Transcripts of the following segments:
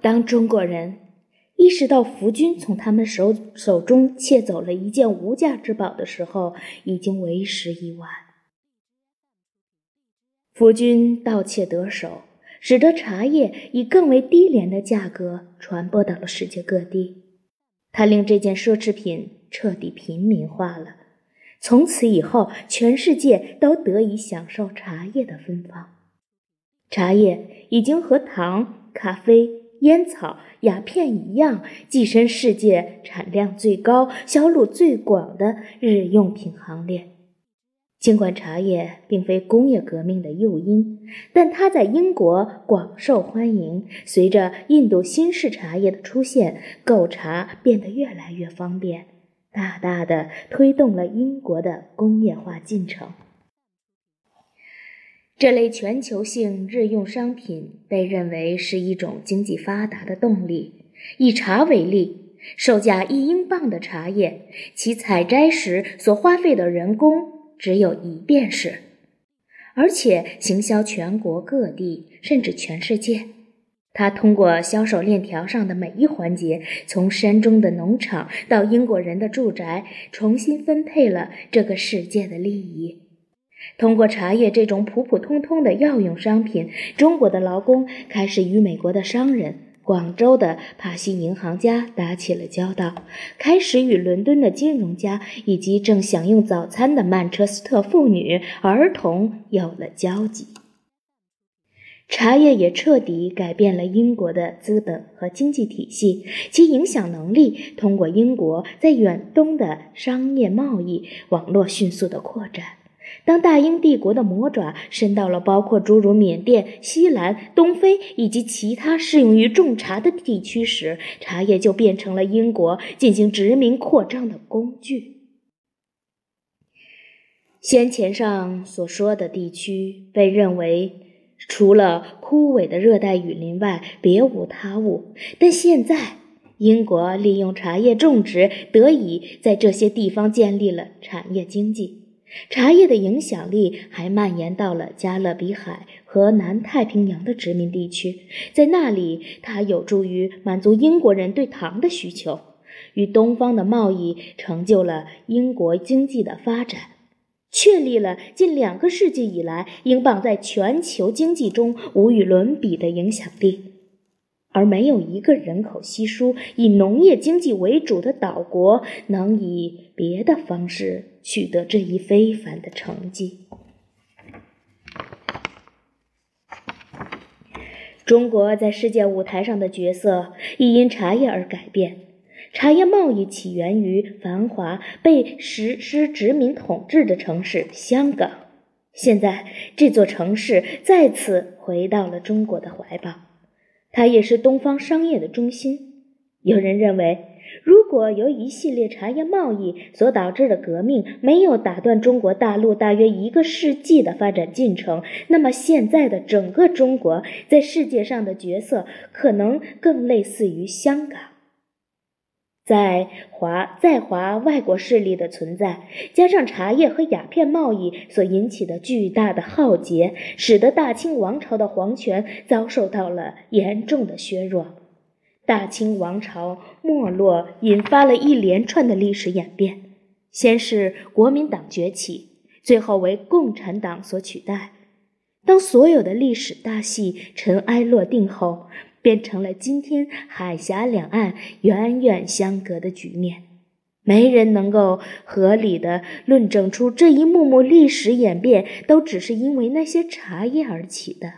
当中国人意识到福军从他们手手中窃走了一件无价之宝的时候，已经为时已晚。福军盗窃得手，使得茶叶以更为低廉的价格传播到了世界各地。他令这件奢侈品彻底平民化了，从此以后，全世界都得以享受茶叶的芬芳。茶叶已经和糖、咖啡、烟草、鸦片一样，跻身世界产量最高、销路最广的日用品行列。尽管茶叶并非工业革命的诱因，但它在英国广受欢迎。随着印度新式茶叶的出现，购茶变得越来越方便，大大的推动了英国的工业化进程。这类全球性日用商品被认为是一种经济发达的动力。以茶为例，售价一英镑的茶叶，其采摘时所花费的人工。只有一便士，而且行销全国各地，甚至全世界。他通过销售链条上的每一环节，从山中的农场到英国人的住宅，重新分配了这个世界的利益。通过茶叶这种普普通通的药用商品，中国的劳工开始与美国的商人。广州的帕西银行家打起了交道，开始与伦敦的金融家以及正享用早餐的曼彻斯特妇女、儿童有了交集。茶叶也彻底改变了英国的资本和经济体系，其影响能力通过英国在远东的商业贸易网络迅速的扩展。当大英帝国的魔爪伸到了包括诸如缅甸、西兰、东非以及其他适用于种茶的地区时，茶叶就变成了英国进行殖民扩张的工具。先前上所说的地区被认为除了枯萎的热带雨林外别无他物，但现在英国利用茶叶种植，得以在这些地方建立了产业经济。茶叶的影响力还蔓延到了加勒比海和南太平洋的殖民地区，在那里，它有助于满足英国人对糖的需求，与东方的贸易成就了英国经济的发展，确立了近两个世纪以来英镑在全球经济中无与伦比的影响力。而没有一个人口稀疏、以农业经济为主的岛国能以别的方式取得这一非凡的成绩。中国在世界舞台上的角色亦因茶叶而改变。茶叶贸易起源于繁华、被实施殖民统治的城市香港，现在这座城市再次回到了中国的怀抱。它也是东方商业的中心。有人认为，如果由一系列茶叶贸易所导致的革命没有打断中国大陆大约一个世纪的发展进程，那么现在的整个中国在世界上的角色可能更类似于香港。在华在华外国势力的存在，加上茶叶和鸦片贸易所引起的巨大的浩劫，使得大清王朝的皇权遭受到了严重的削弱。大清王朝没落，引发了一连串的历史演变。先是国民党崛起，最后为共产党所取代。当所有的历史大戏尘埃落定后，变成了今天海峡两岸远远相隔的局面，没人能够合理的论证出这一幕幕历史演变都只是因为那些茶叶而起的，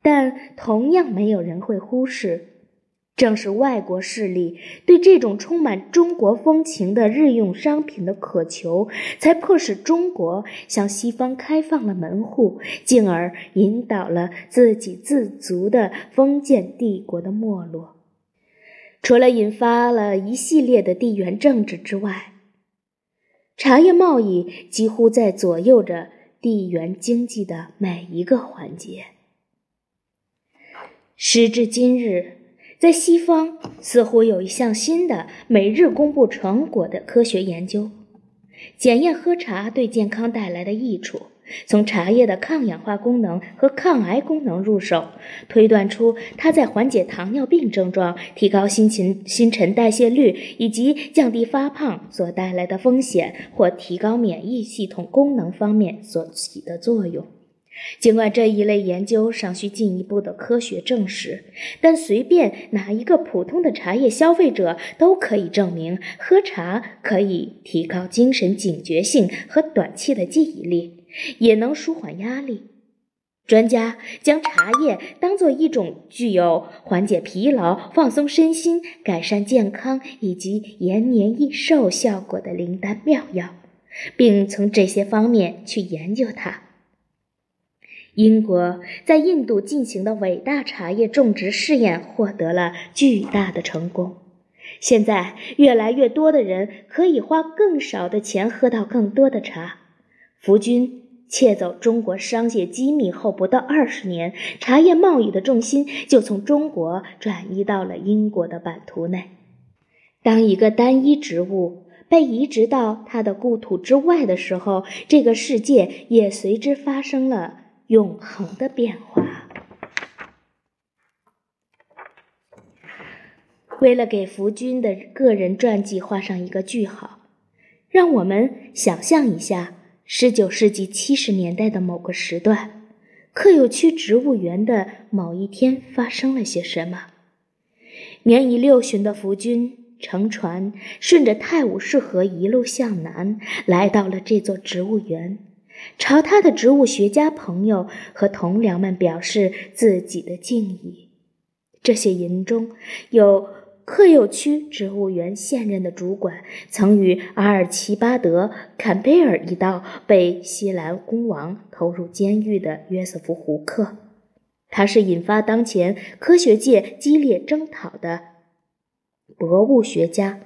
但同样没有人会忽视。正是外国势力对这种充满中国风情的日用商品的渴求，才迫使中国向西方开放了门户，进而引导了自给自足的封建帝国的没落。除了引发了一系列的地缘政治之外，茶叶贸易几乎在左右着地缘经济的每一个环节。时至今日。在西方，似乎有一项新的、每日公布成果的科学研究，检验喝茶对健康带来的益处。从茶叶的抗氧化功能和抗癌功能入手，推断出它在缓解糖尿病症状、提高新陈新陈代谢率以及降低发胖所带来的风险，或提高免疫系统功能方面所起的作用。尽管这一类研究尚需进一步的科学证实，但随便哪一个普通的茶叶消费者都可以证明，喝茶可以提高精神警觉性和短期的记忆力，也能舒缓压力。专家将茶叶当作一种具有缓解疲劳、放松身心、改善健康以及延年益寿效果的灵丹妙药，并从这些方面去研究它。英国在印度进行的伟大茶叶种植试验获得了巨大的成功。现在，越来越多的人可以花更少的钱喝到更多的茶。福军窃走中国商界机密后不到二十年，茶叶贸易的重心就从中国转移到了英国的版图内。当一个单一植物被移植到它的故土之外的时候，这个世界也随之发生了。永恒的变化。为了给福军的个人传记画上一个句号，让我们想象一下十九世纪七十年代的某个时段，克有区植物园的某一天发生了些什么。年已六旬的福军乘船顺着泰晤士河一路向南，来到了这座植物园。朝他的植物学家朋友和同僚们表示自己的敬意。这些人中有克佑区植物园现任的主管，曾与阿尔奇巴德·坎贝尔一道被西兰公王投入监狱的约瑟夫·胡克。他是引发当前科学界激烈争讨的博物学家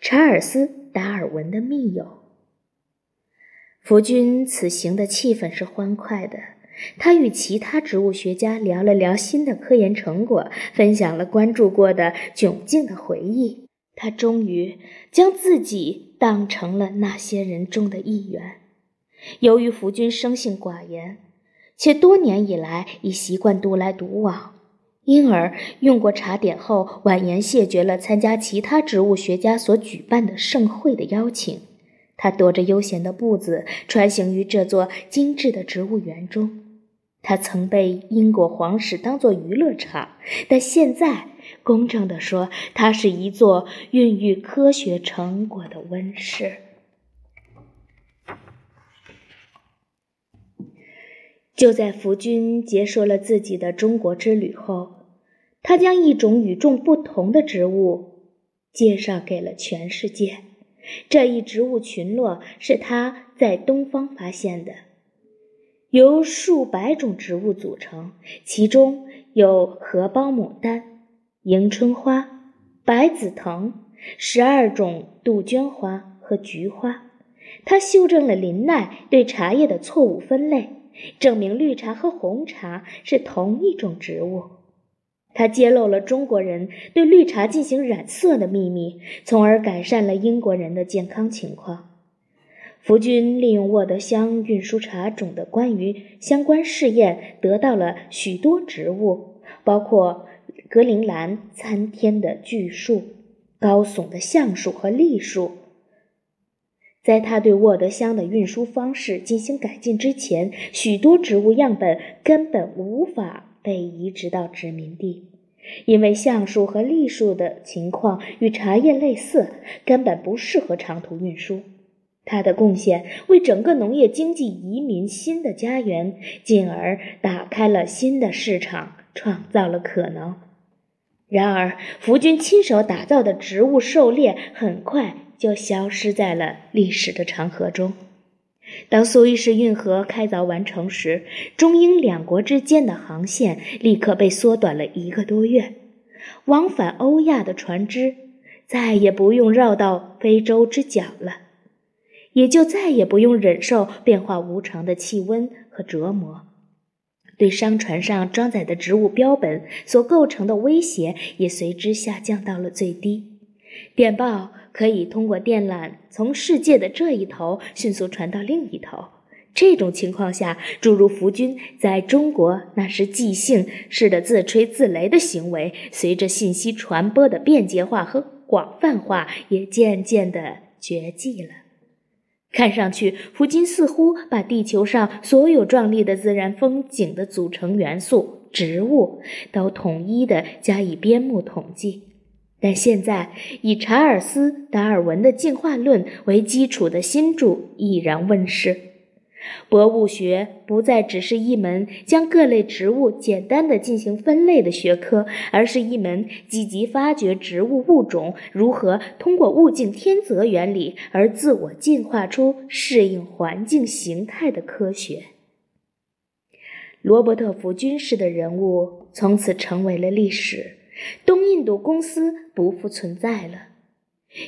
查尔斯·达尔文的密友。福君此行的气氛是欢快的，他与其他植物学家聊了聊新的科研成果，分享了关注过的窘境的回忆。他终于将自己当成了那些人中的一员。由于福君生性寡言，且多年以来已习惯独来独往，因而用过茶点后婉言谢绝了参加其他植物学家所举办的盛会的邀请。他踱着悠闲的步子，穿行于这座精致的植物园中。他曾被英国皇室当作娱乐场，但现在，公正地说，它是一座孕育科学成果的温室。就在福军结束了自己的中国之旅后，他将一种与众不同的植物介绍给了全世界。这一植物群落是他在东方发现的，由数百种植物组成，其中有荷包牡丹、迎春花、白紫藤、十二种杜鹃花和菊花。他修正了林奈对茶叶的错误分类，证明绿茶和红茶是同一种植物。他揭露了中国人对绿茶进行染色的秘密，从而改善了英国人的健康情况。福军利用沃德香运输茶种的关于相关试验，得到了许多植物，包括格陵兰参天的巨树、高耸的橡树和栗树。在他对沃德香的运输方式进行改进之前，许多植物样本根本无法。被移植到殖民地，因为橡树和栗树的情况与茶叶类似，根本不适合长途运输。它的贡献为整个农业经济移民新的家园，进而打开了新的市场，创造了可能。然而，福军亲手打造的植物狩猎很快就消失在了历史的长河中。当苏伊士运河开凿完成时，中英两国之间的航线立刻被缩短了一个多月，往返欧亚的船只再也不用绕到非洲之角了，也就再也不用忍受变化无常的气温和折磨。对商船上装载的植物标本所构成的威胁也随之下降到了最低。电报可以通过电缆从世界的这一头迅速传到另一头，这种情况下，诸如福军在中国那时即兴式的自吹自擂的行为，随着信息传播的便捷化和广泛化，也渐渐的绝迹了。看上去，福军似乎把地球上所有壮丽的自然风景的组成元素——植物，都统一的加以编目统计。但现在，以查尔斯·达尔文的进化论为基础的新著已然问世。博物学不再只是一门将各类植物简单的进行分类的学科，而是一门积极发掘植物物种如何通过物竞天择原理而自我进化出适应环境形态的科学。罗伯特·福军式的人物从此成为了历史，东印度公司不复存在了，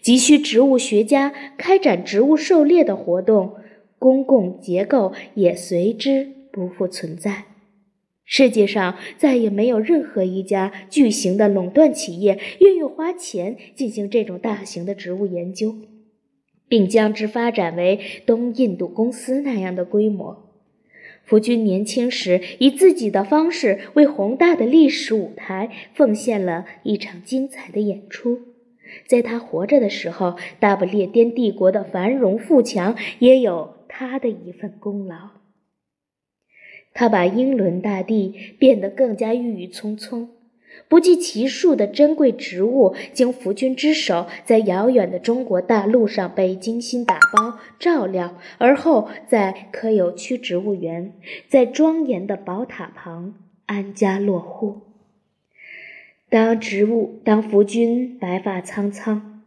急需植物学家开展植物狩猎的活动。公共结构也随之不复存在。世界上再也没有任何一家巨型的垄断企业愿意花钱进行这种大型的植物研究，并将之发展为东印度公司那样的规模。夫君年轻时以自己的方式为宏大的历史舞台奉献了一场精彩的演出。在他活着的时候，大不列颠帝国的繁荣富强也有。他的一份功劳，他把英伦大地变得更加郁郁葱葱。不计其数的珍贵植物经福军之手，在遥远的中国大陆上被精心打包照料，而后在可有区植物园，在庄严的宝塔旁安家落户。当植物，当福军白发苍苍。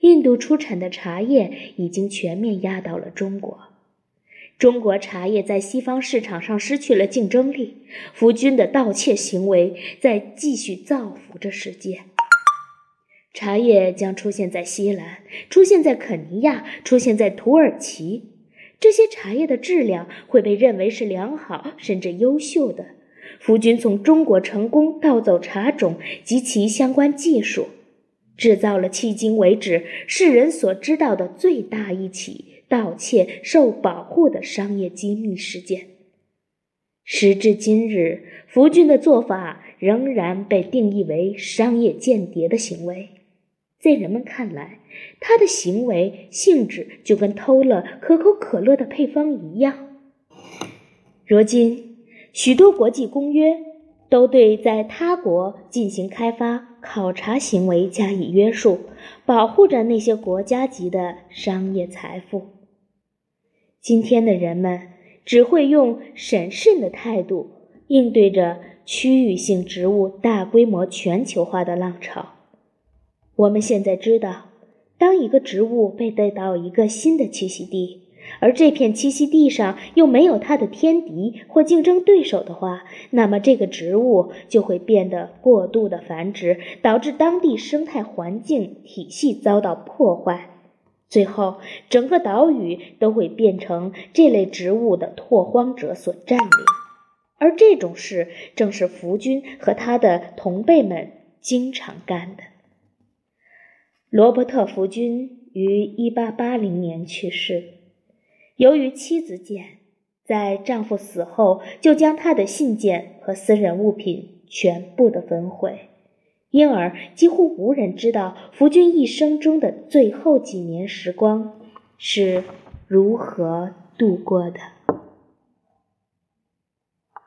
印度出产的茶叶已经全面压倒了中国，中国茶叶在西方市场上失去了竞争力。福军的盗窃行为在继续造福着世界。茶叶将出现在西兰，出现在肯尼亚，出现在土耳其。这些茶叶的质量会被认为是良好甚至优秀的。福军从中国成功盗走茶种及其相关技术。制造了迄今为止世人所知道的最大一起盗窃受保护的商业机密事件。时至今日，福军的做法仍然被定义为商业间谍的行为。在人们看来，他的行为性质就跟偷了可口可乐的配方一样。如今，许多国际公约都对在他国进行开发。考察行为加以约束，保护着那些国家级的商业财富。今天的人们只会用审慎的态度应对着区域性植物大规模全球化的浪潮。我们现在知道，当一个植物被带到一个新的栖息地，而这片栖息地上又没有它的天敌或竞争对手的话，那么这个植物就会变得过度的繁殖，导致当地生态环境体系遭到破坏，最后整个岛屿都会变成这类植物的拓荒者所占领。而这种事正是福军和他的同辈们经常干的。罗伯特·福军于1880年去世。由于妻子简在丈夫死后就将他的信件和私人物品全部的焚毁，因而几乎无人知道福君一生中的最后几年时光是如何度过的。